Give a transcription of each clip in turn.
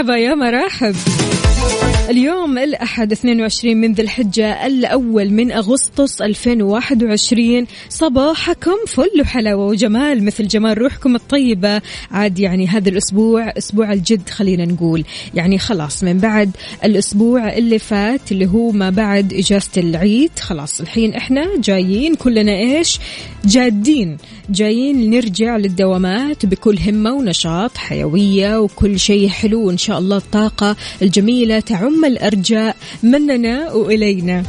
مرحبا يا مراحب. اليوم الأحد 22 من ذي الحجة الأول من أغسطس 2021 صباحكم فل وحلاوة وجمال مثل جمال روحكم الطيبة. عاد يعني هذا الأسبوع أسبوع الجد خلينا نقول. يعني خلاص من بعد الأسبوع اللي فات اللي هو ما بعد إجازة العيد خلاص الحين إحنا جايين كلنا إيش؟ جادين. جايين نرجع للدوامات بكل همة ونشاط حيوية وكل شيء حلو وإن شاء الله الطاقة الجميلة تعم الأرجاء مننا وإلينا.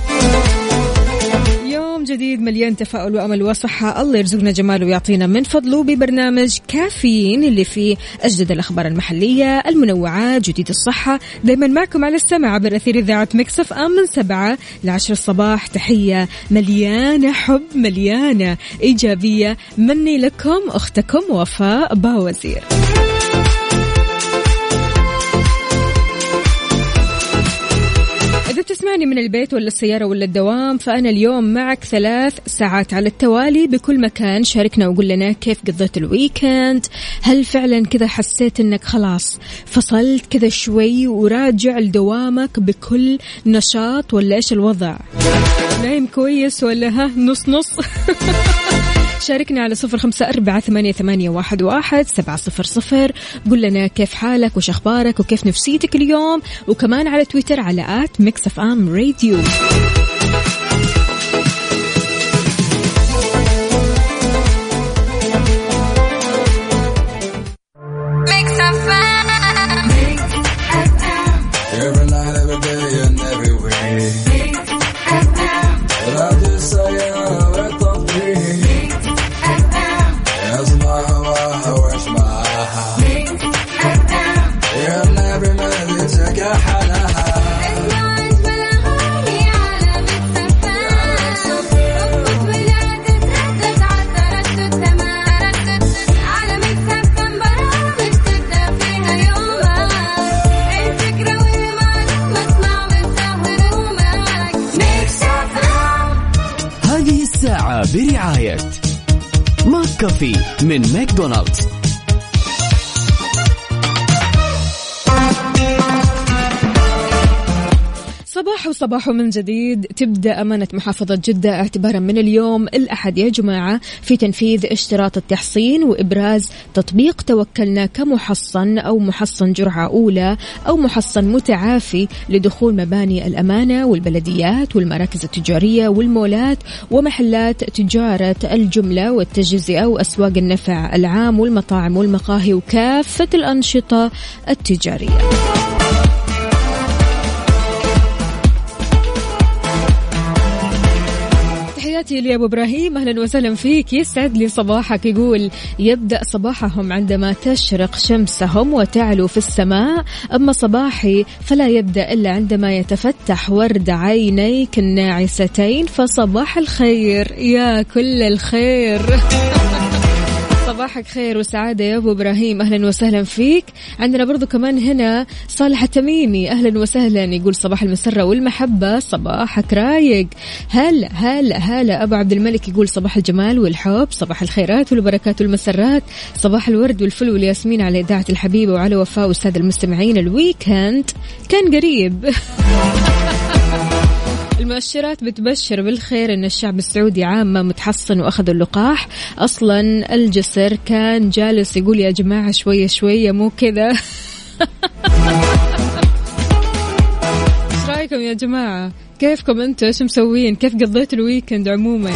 يوم جديد مليان تفاؤل وأمل وصحة. الله يرزقنا جماله ويعطينا من فضله ببرنامج كافيين اللي فيه أجدد الأخبار المحلية المنوعات جديد الصحة. دائما معكم على السمع عبر أثير إذاعة مكسف أم من سبعة لعشر الصباح. تحية مليانة حب مليانة إيجابية. مني لكم أختكم وفاء باوزير. إذا بتسمعني من البيت ولا السيارة ولا الدوام فأنا اليوم معك ثلاث ساعات على التوالي بكل مكان. شاركنا وقول لنا كيف قضيت الويكند هل فعلا كذا حسيت أنك خلاص فصلت كذا شوي وراجع لدوامك بكل نشاط ولا إيش الوضع؟ نايم كويس ولا ها؟ نص نص. شاركنا على صفر خمسة أربعة ثمانية, ثمانية واحد, واحد سبعة صفر صفر. قل لنا كيف حالك وش أخبارك وكيف نفسيتك اليوم. وكمان على تويتر على آت ميكس أف أم راديو. ميكس أف أم. Every night, ماكدونالدز صباح وصباح من جديد تبدأ أمانة محافظة جدة اعتبارا من اليوم الأحد يا جماعة في تنفيذ اشتراط التحصين وإبراز تطبيق توكلنا كمحصن أو محصن جرعة أولى أو محصن متعافي لدخول مباني الأمانة والبلديات والمراكز التجارية والمولات ومحلات تجارة الجملة والتجزئة وأسواق النفع العام والمطاعم والمقاهي وكافة الأنشطة التجارية. تحياتي لأبو إبراهيم. أهلا وسهلا فيك. يسعد لي صباحك. يقول يبدأ صباحهم عندما تشرق شمسهم وتعلو في السماء. أما صباحي فلا يبدأ إلا عندما يتفتح ورد عينيك الناعستين فصباح الخير يا كل الخير. صباحك خير وسعادة يا أبو إبراهيم. أهلا وسهلا فيك. عندنا برضو كمان هنا صالح التميمي. أهلا وسهلا يقول صباح المسرة والمحبة. صباحك رايق. هلا هلا هلا أبو عبد الملك يقول صباح الجمال والحب صباح الخيرات والبركات والمسرات صباح الورد والفل والياسمين على إذاعة الحبيبة وعلى وفاء أستاذ المستمعين الويكند. كان قريب. المؤشرات بتبشر بالخير إن الشعب السعودي عامه متحصن وأخذ اللقاح. أصلا الجسر كان جالس يقول يا جماعة شوية شوية مو كذا. إيش رأيكم يا جماعة؟ كيفكم أنتم؟ إيش مسوين؟ كيف قضيتوا الويكند عموما؟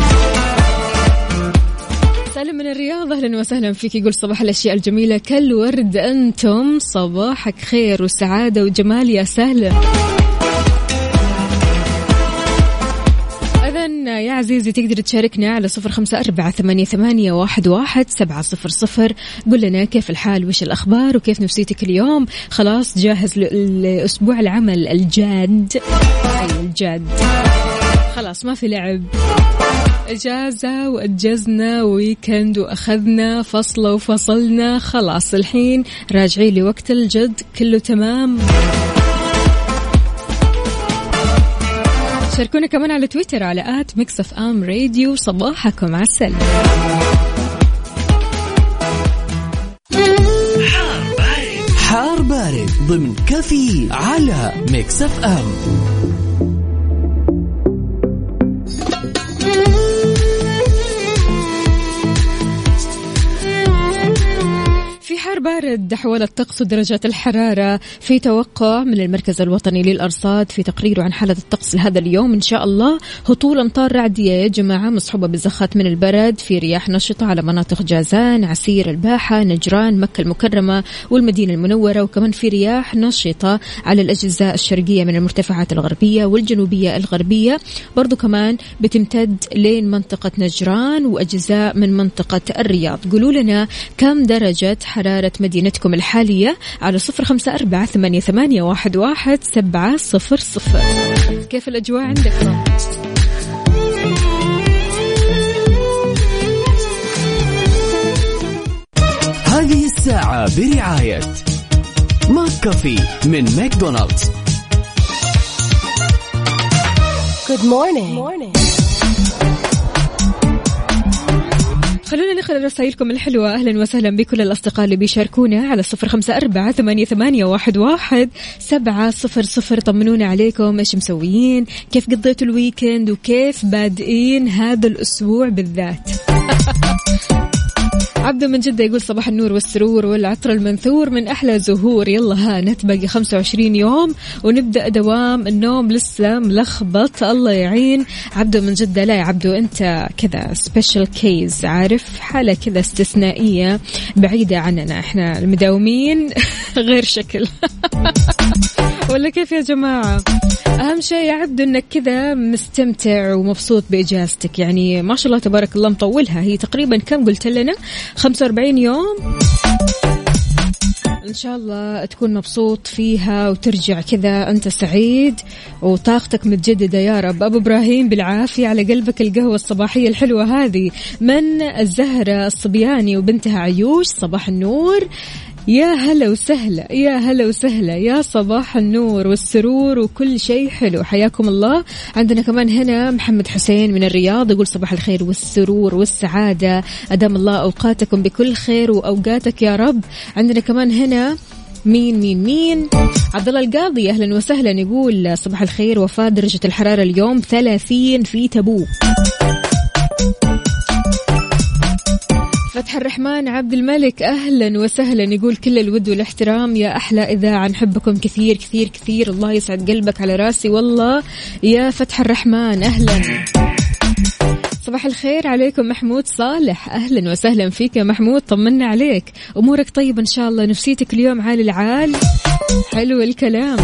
سالم من الرياض أهلا وسهلا فيك. يقول صباح الأشياء الجميلة. كالورد أنتم؟ صباحك خير وسعادة وجمال يا سهلا يا عزيزي تقدر تشاركنا على صفر خمسة أربعة ثمانية, ثمانية واحد, واحد سبعة صفر صفر. قل لنا كيف الحال؟ وش الأخبار؟ وكيف نفسيتك اليوم؟ خلاص جاهز لأسبوع العمل الجاد. أي الجاد. خلاص ما في لعب. إجازة وأجزنا ويكند وأخذنا فصلة وفصلنا. خلاص الحين راجعين لوقت الجد. كله تمام؟ شاركونا كمان على تويتر على at Mix FM Radio. صباحكم عسل حار بارد. ضمن كافيين على Mix F بارد حول الطقس ودرجات الحرارة في توقع من المركز الوطني للأرصاد في تقريره عن حالة الطقس لهذا اليوم. إن شاء الله هطول أمطار رعدية يا جماعة مصحوبة بزخات من البرد في رياح نشطة على مناطق جازان عسير الباحة نجران مكة المكرمة والمدينة المنورة وكمان في رياح نشطة على الأجزاء الشرقية من المرتفعات الغربية والجنوبية الغربية. برضو كمان بتمتد لين منطقة نجران وأجزاء من منطقة الرياض. قولوا لنا كم درجة حرارة مدينتكم الحالية على صفر خمسة أربعة ثمانية, ثمانية واحد, واحد سبعة صفر صفر. كيف الأجواء عندكم؟ هذه الساعة برعاية McCafé من ماكدونالدز. خلونا نقرأ رسائلكم الحلوة. أهلا وسهلا بكل الأصدقاء اللي بيشاركونا على صفر خمسة أربعة ثمانية, ثمانية واحد, واحد سبعة صفر صفر. طمنونا عليكم إيش مسويين؟ كيف قضيتوا ال weekend؟ وكيف بادئين هذا الأسبوع بالذات؟ عبده من جدة يقول صباح النور والسرور والعطر المنثور من أحلى زهور. يلا ها نتبقي 25 يوم ونبدأ دوام النوم لسه ملخبط الله يعين. عبده من جدة لا يا عبده أنت كذا special case عارف؟ حالة كذا استثنائية بعيدة عننا. إحنا المداومين غير شكل. ولا كيف يا جماعة؟ أهم شيء يا عبدو أنك كذا مستمتع ومبسوط بإجازتك. يعني ما شاء الله تبارك الله مطولها. هي تقريبا كم قلت لنا؟ 45 يوم. إن شاء الله تكون مبسوط فيها وترجع كذا أنت سعيد وطاقتك متجددة. يا رب. أبو إبراهيم بالعافية على قلبك القهوة الصباحية الحلوة هذه. من الزهرة الصبياني وبنتها عيوش صباح النور. يا هلا وسهلا يا هلا وسهلا يا صباح النور والسرور وكل شيء حلو. حياكم الله. عندنا كمان هنا محمد حسين من الرياض يقول صباح الخير والسرور والسعادة. أدام الله أوقاتكم بكل خير وأوقاتك يا رب. عندنا كمان هنا مين مين مين؟ عبد الله القاضي أهلا وسهلا يقول صباح الخير وفاة درجة الحرارة اليوم 30 في تبوك. فتح الرحمن عبد الملك أهلا وسهلا. يقول كل الود والاحترام يا أحلى اذاعه نحبكم كثير كثير كثير. الله يسعد قلبك على راسي. والله يا فتح الرحمن أهلا. صباح الخير عليكم محمود صالح. أهلا وسهلا فيك يا محمود طمنا عليك. أمورك طيبة إن شاء الله. نفسيتك اليوم عال العال. حلو الكلام.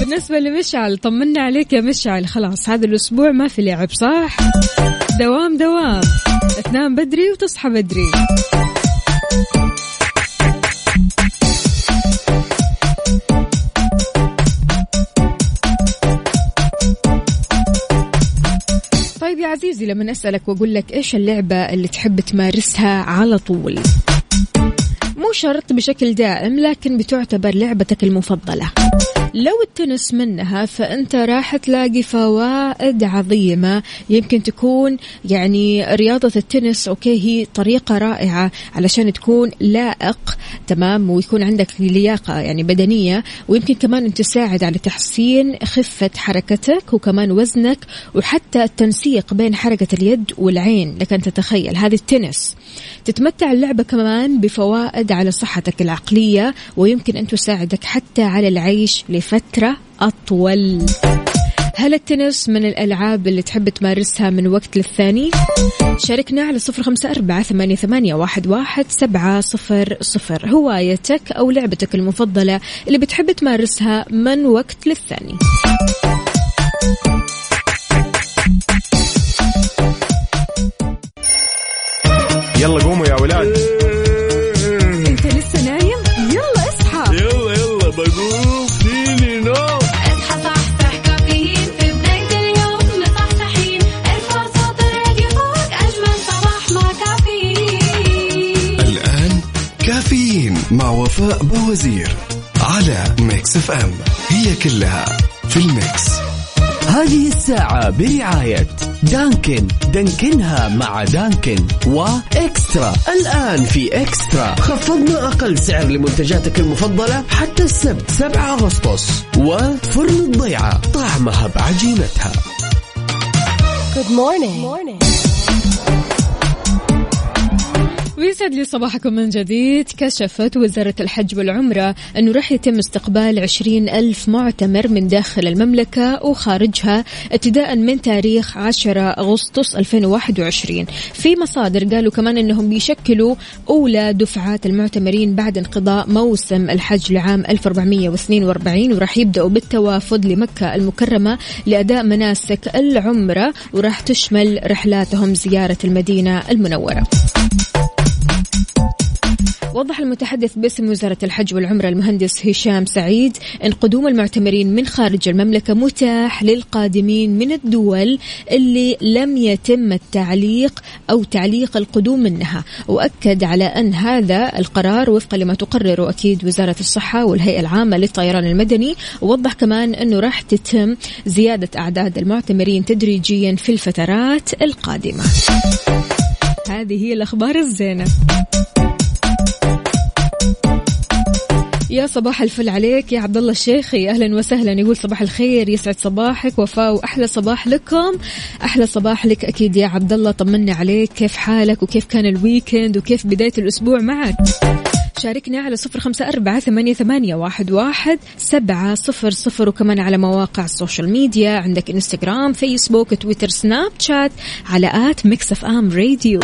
بالنسبة لمشعل طمنا عليك يا مشعل. خلاص هذا الأسبوع ما في لعب صح؟ دوام دوام. تنام بدري وتصحى بدري. طيب يا عزيزي لما أسألك وأقول لك إيش اللعبة اللي تحب تمارسها على طول؟ مو شرط بشكل دائم لكن بتعتبر لعبتك المفضلة. لو التنس منها فأنت راح تلاقي فوائد عظيمة. يمكن تكون يعني رياضة التنس okay هي طريقة رائعة علشان تكون لائق تمام ويكون عندك لياقة يعني بدنية. ويمكن كمان أن تساعد على تحسين خفة حركتك وكمان وزنك وحتى التنسيق بين حركة اليد والعين لك أن تتخيل. هذه التنس تتمتع اللعبة كمان بفوائد على صحتك العقلية ويمكن أن تساعدك حتى على العيش لفترة أطول. هل التنس من الألعاب اللي تحب تمارسها من وقت للثاني؟ شاركنا على صفر خمسة أربعة ثمانية, واحد سبعة صفر صفر. هوايتك أو لعبتك المفضلة اللي بتحب تمارسها من وقت للثاني؟ يلا قوموا يا ولاد. كافيين مع وفاء باوزير على Mix FM. هي كلها في ال mix. هذه الساعة برعاية Dunkin. دانكنها مع Dunkin و eXtra. الآن في eXtra. خفضنا أقل سعر لمنتجاتك المفضلة حتى السبت 7 أغسطس. وفرن الضيعة طعمها بعجينتها. ويسعد لي صباحكم من جديد. كشفت وزارة الحج والعمرة أنه راح يتم استقبال عشرين ألف معتمر من داخل المملكة وخارجها ابتداء من تاريخ 10 أغسطس 2021 في مصادر قالوا كمان أنهم بيشكلوا أولى دفعات المعتمرين بعد انقضاء موسم الحج لعام 1442 وراح يبدأوا بالتوافد لمكة المكرمة لأداء مناسك العمرة وراح تشمل رحلاتهم زيارة المدينة المنورة. وضح المتحدث باسم وزارة الحج والعمرة المهندس هشام سعيد أن قدوم المعتمرين من خارج المملكة متاح للقادمين من الدول اللي لم يتم التعليق أو تعليق القدوم منها. وأكد على أن هذا القرار وفقا لما تقرره أكيد وزارة الصحة والهيئة العامة للطيران المدني ووضح كمان أنه راح تتم زيادة أعداد المعتمرين تدريجيا في الفترات القادمة. هذه هي الأخبار الزينة. يا صباح الفل عليك يا عبد الله الشيخي أهلا وسهلا. يقول صباح الخير يسعد صباحك. وفاء وأحلى صباح لكم. أحلى صباح لك أكيد يا عبد الله. طمنا عليك. كيف حالك؟ وكيف كان ال weekend؟ وكيف بداية الأسبوع معك؟ شاركنا على صفر خمسة أربعة ثمانية, ثمانية واحد, واحد سبعة صفر صفر. وكمان على مواقع ال social media عندك إنستغرام فيسبوك تويتر سناب شات على at Mix FM Radio.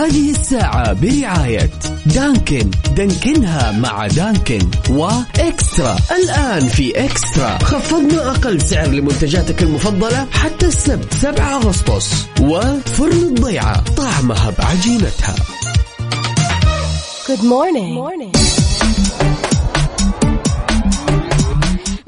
هذه الساعة برعاية Dunkin. دانكنها مع Dunkin و eXtra. الآن في eXtra. خفضنا أقل سعر لمنتجاتك المفضلة حتى السبت. 7 أغسطس. وفرن الضيعة. طعمها بعجينتها.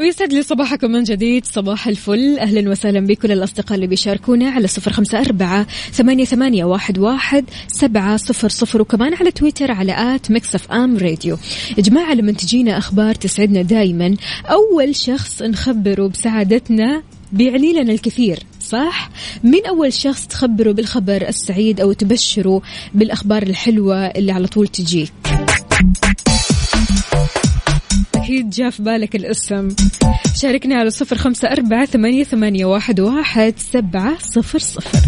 ويسعد لي صباحكم من جديد. صباح الفل. أهلا وسهلا بكل الأصدقاء اللي بيشاركونا على صفر خمسة أربعة ثمانية, ثمانية واحد, واحد سبعة صفر صفر وكمان على تويتر على at Mix FM Radio. جماعة لما تجينا أخبار تسعدنا دايما. أول شخص نخبره بسعادتنا بيعني لنا الكثير صح؟ مين أول شخص تخبره بالخبر السعيد أو تبشره بالأخبار الحلوة اللي على طول تجيك؟ أكيد جاء في بالك الاسم. شاركنا على صفر خمسة أربعة ثمانية, ثمانية واحد, واحد سبعة صفر صفر.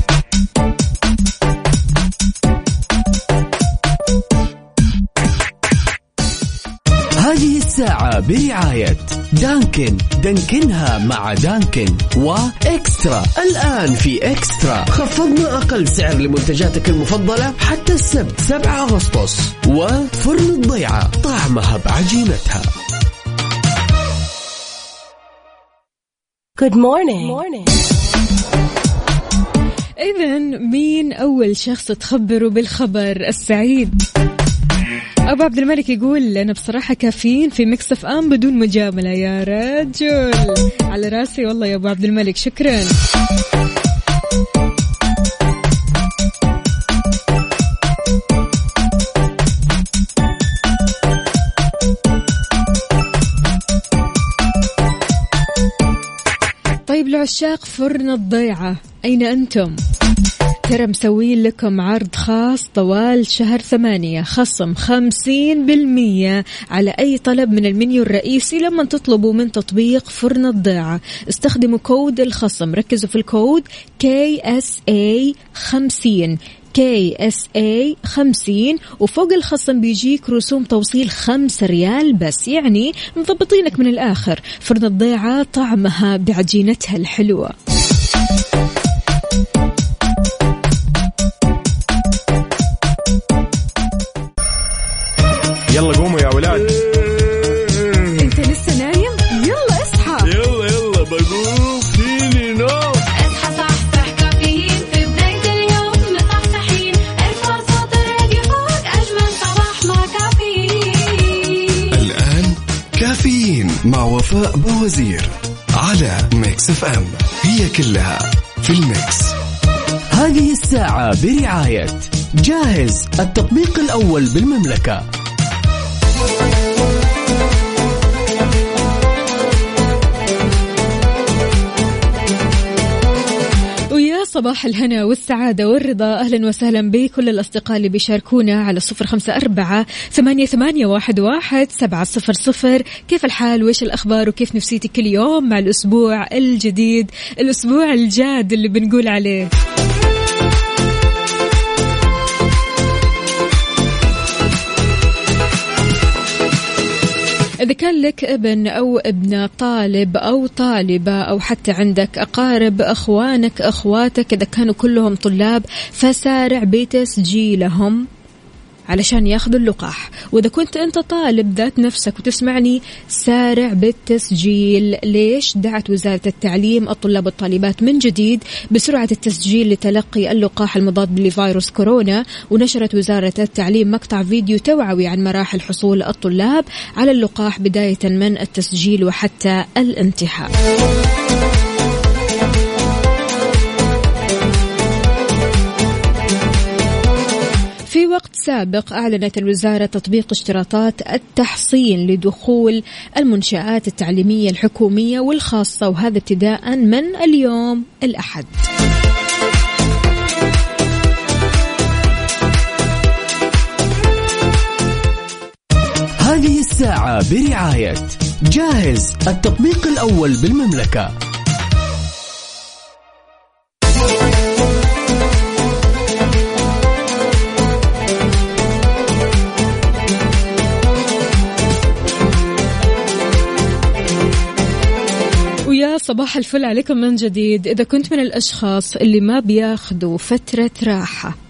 هذه الساعة برعاية دانكن. دانكنها مع دانكن وإكسترا. الآن في إكسترا. خفضنا أقل سعر لمنتجاتك المفضلة حتى السبت 7 أغسطس. وفرن الضيعة طعمها بعجينتها. إذا مين أول شخص تخبره بالخبر السعيد؟ أبو عبد الملك يقول أنا بصراحة كافيين في Mix FM بدون مجاملة. يا رجل على راسي والله يا أبو عبد الملك شكرا. طيب لعشاق فرن الضيعة. أين أنتم؟ ترى مسوين لكم عرض خاص طوال شهر ثمانية. خصم خمسين بالمية على أي طلب من المنيو الرئيسي لما تطلبوا من تطبيق فرن الضيعة. استخدموا كود الخصم. ركزوا في ال code KSA خمسين. KSA 50 وفوق الخصم بيجيك رسوم توصيل 5 ريال بس. يعني مضبطينك من الآخر. فرن الضيعة طعمها بعجينتها الحلوة. باوزير على Mix FM هي كلها في ال mix. هذه الساعة برعاية جاهز التطبيق الأول بالمملكة. صباح الهنا والسعادة والرضا. أهلا وسهلا بكل الأصدقاء اللي بيشاركونا على صفر خمسة أربعة ثمانية, ثمانية واحد, واحد سبعة صفر صفر. كيف الحال؟ وإيش الأخبار؟ وكيف نفسيتك كل يوم مع الأسبوع الجديد الأسبوع الجاد اللي بنقول عليه؟ إذا كان لك ابن أو ابنة طالب أو طالبة أو حتى عندك أقارب أخوانك أخواتك إذا كانوا كلهم طلاب فسارع بتسجيلهم. علشان ياخذوا اللقاح. وإذا كنت أنت طالب ذات نفسك وتسمعني سارع بالتسجيل. ليش؟ دعت وزارة التعليم الطلاب والطالبات من جديد بسرعة التسجيل لتلقي اللقاح المضاد لفيروس كورونا. ونشرت وزارة التعليم مقطع فيديو توعوي عن مراحل حصول الطلاب على اللقاح بداية من التسجيل وحتى الانتهاء. وقت سابق أعلنت الوزارة تطبيق اشتراطات التحصين لدخول المنشآت التعليمية الحكومية والخاصة وهذا ابتداء من اليوم الأحد. هذه الساعة برعاية جاهز التطبيق الأول بالمملكة. صباح الفل عليكم من جديد. إذا كنت من الأشخاص اللي ما بياخذوا فترة راحة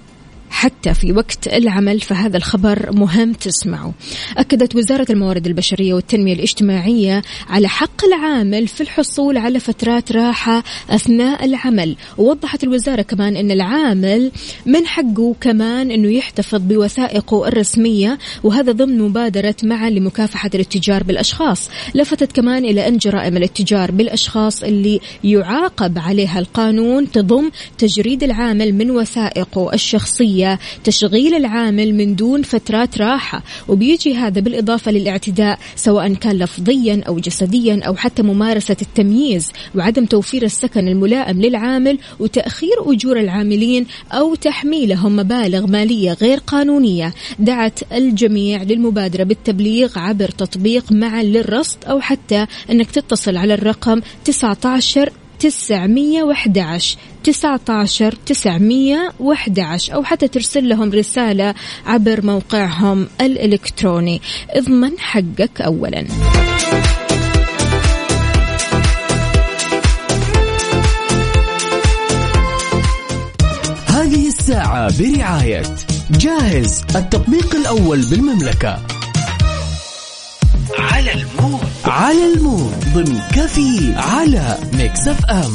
حتى في وقت العمل فهذا الخبر مهم تسمعه. أكدت وزارة الموارد البشرية والتنمية الاجتماعية على حق العامل في الحصول على فترات راحة أثناء العمل. ووضحت الوزارة كمان أن العامل من حقه كمان أنه يحتفظ بوثائقه الرسمية وهذا ضمن مبادرة معا لمكافحة الاتجار بالأشخاص. لفتت كمان إلى أن جرائم الاتجار بالأشخاص اللي يعاقب عليها القانون تضم تجريد العامل من وثائقه الشخصية تشغيل العامل من دون فترات راحة وبيجي هذا بالإضافة للاعتداء سواء كان لفظيا أو جسديا أو حتى ممارسة التمييز وعدم توفير السكن الملائم للعامل وتأخير أجور العاملين أو تحميلهم مبالغ مالية غير قانونية. دعت الجميع للمبادرة بالتبليغ عبر تطبيق معا للرصد أو حتى أنك تتصل على الرقم 19 911 19 911 أو حتى ترسل لهم رسالة عبر موقعهم الإلكتروني. اضمن حقك أولاً. هذه الساعة برعاية جاهز التطبيق الأول بالمملكة. على ال mood ضمن كافيين على Mix FM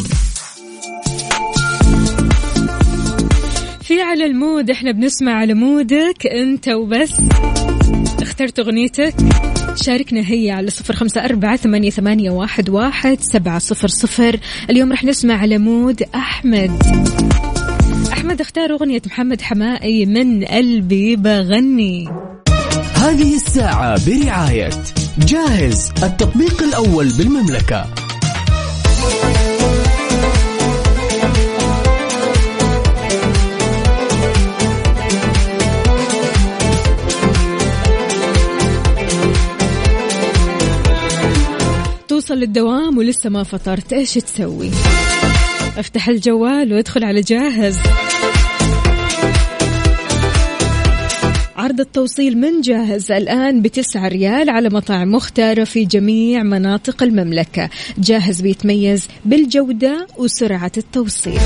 في على ال mood إحنا بنسمع على mood ك أنت وبس. اخترت أغنيتك شاركنا هي على صفر خمسة أربعة ثمانية, ثمانية واحد, واحد سبعة صفر صفر. اليوم رح نسمع على mood أحمد. أحمد اختار أغنية محمد حماقي من قلبي بغني. هذه الساعة برعاية جاهز التطبيق الأول بالمملكة. توصل للدوام ولسه ما فطرت إيش تسوي؟ أفتح الجوال وأدخل على جاهز. عرض التوصيل من جاهز الآن بتسعة ريال على مطاعم مختارة في جميع مناطق المملكة. جاهز بيتميز بالجودة وسرعة التوصيل.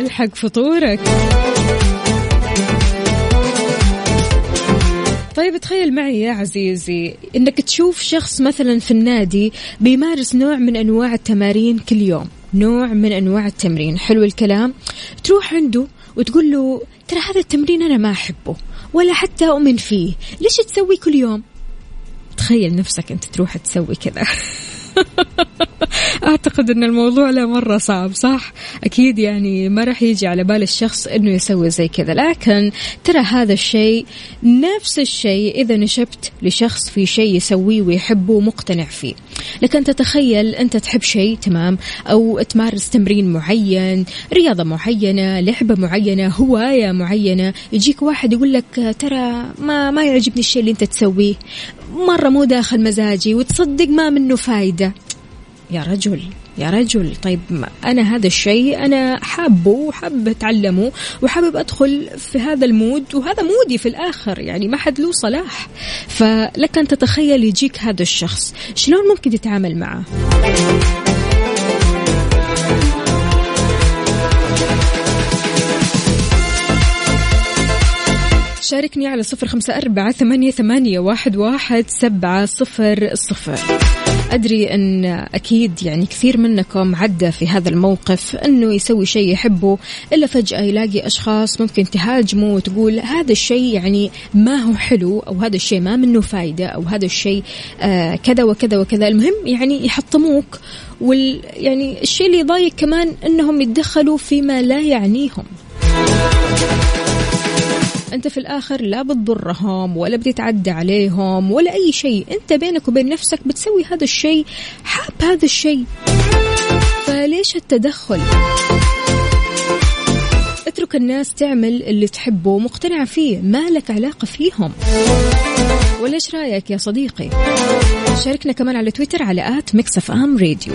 الحق فطورك. طيب تخيل معي يا عزيزي إنك تشوف شخص مثلا في النادي بيمارس نوع من أنواع التمارين كل يوم. نوع من أنواع التمرين. حلو الكلام. تروح عنده وتقول له ترى هذا التمرين أنا ما أحبه ولا حتى أؤمن فيه. ليش تسوي كل يوم؟ تخيل نفسك أنت تروح تسوي كذا. اعتقد إن الموضوع لا مرة صعب صح؟ أكيد يعني ما راح يجي على بال الشخص إنه يسوي زي كذا. لكن ترى هذا الشيء نفس الشيء إذا نشبت لشخص في شيء يسويه ويحبه ومقتنع فيه. لكن تتخيل أنت تحب شيء تمام؟ أو تمارس تمرين معين رياضة معينة لعبة معينة هواية معينة يجيك واحد يقول لك ترى ما ما يعجبني الشيء اللي أنت تسويه. مرة مو داخل مزاجي وتصدق ما منه فايدة. يا رجل يا رجل. طيب أنا هذا الشيء أنا حابه وحابة أتعلمه وحابب أدخل في هذا المود وهذا مودي في الآخر يعني ما حد له صلاح. فلك أن تتخيل يجيك هذا الشخص. شلون ممكن تتعامل معه؟ شاركني على صفر خمسة أربعة ثمانية, ثمانية واحد, واحد سبعة صفر صفر. أدري أن أكيد يعني كثير منكم عدى في هذا الموقف أنه يسوي شيء يحبه إلا فجأة يلاقي أشخاص ممكن تهاجمه وتقول هذا الشيء يعني ما هو حلو أو هذا الشيء ما منه فايدة أو هذا الشيء آه كذا وكذا وكذا. المهم يعني يحطموك وال يعني الشيء اللي يضايق كمان أنهم يتدخلوا فيما لا يعنيهم. أنت في الآخر لا بتضرهم ولا بتتعدى عليهم ولا أي شيء. أنت بينك وبين نفسك بتسوي هذا الشيء حاب هذا الشيء. فليش التدخل؟ اترك الناس تعمل اللي تحبه مقتنع فيه ما لك علاقة فيهم. ولا إيش رأيك يا صديقي؟ شاركنا كمان على تويتر على at Mix FM Radio.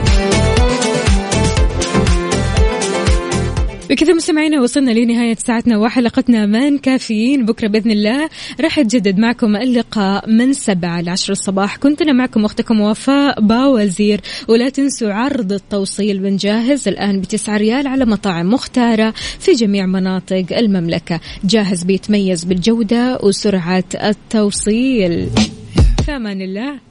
بكذا مستمعينا وصلنا لنهاية ساعتنا وحلقتنا من كافيين. بكرة بإذن الله راح يتجدد معكم اللقاء من سبعة لعشر الصباح. كنت أنا معكم أختكم وفاء باوزير. ولا تنسوا عرض التوصيل من جاهز الآن بتسعة ريال على مطاعم مختارة في جميع مناطق المملكة. جاهز بيتميز بالجودة وسرعة التوصيل. في أمان الله.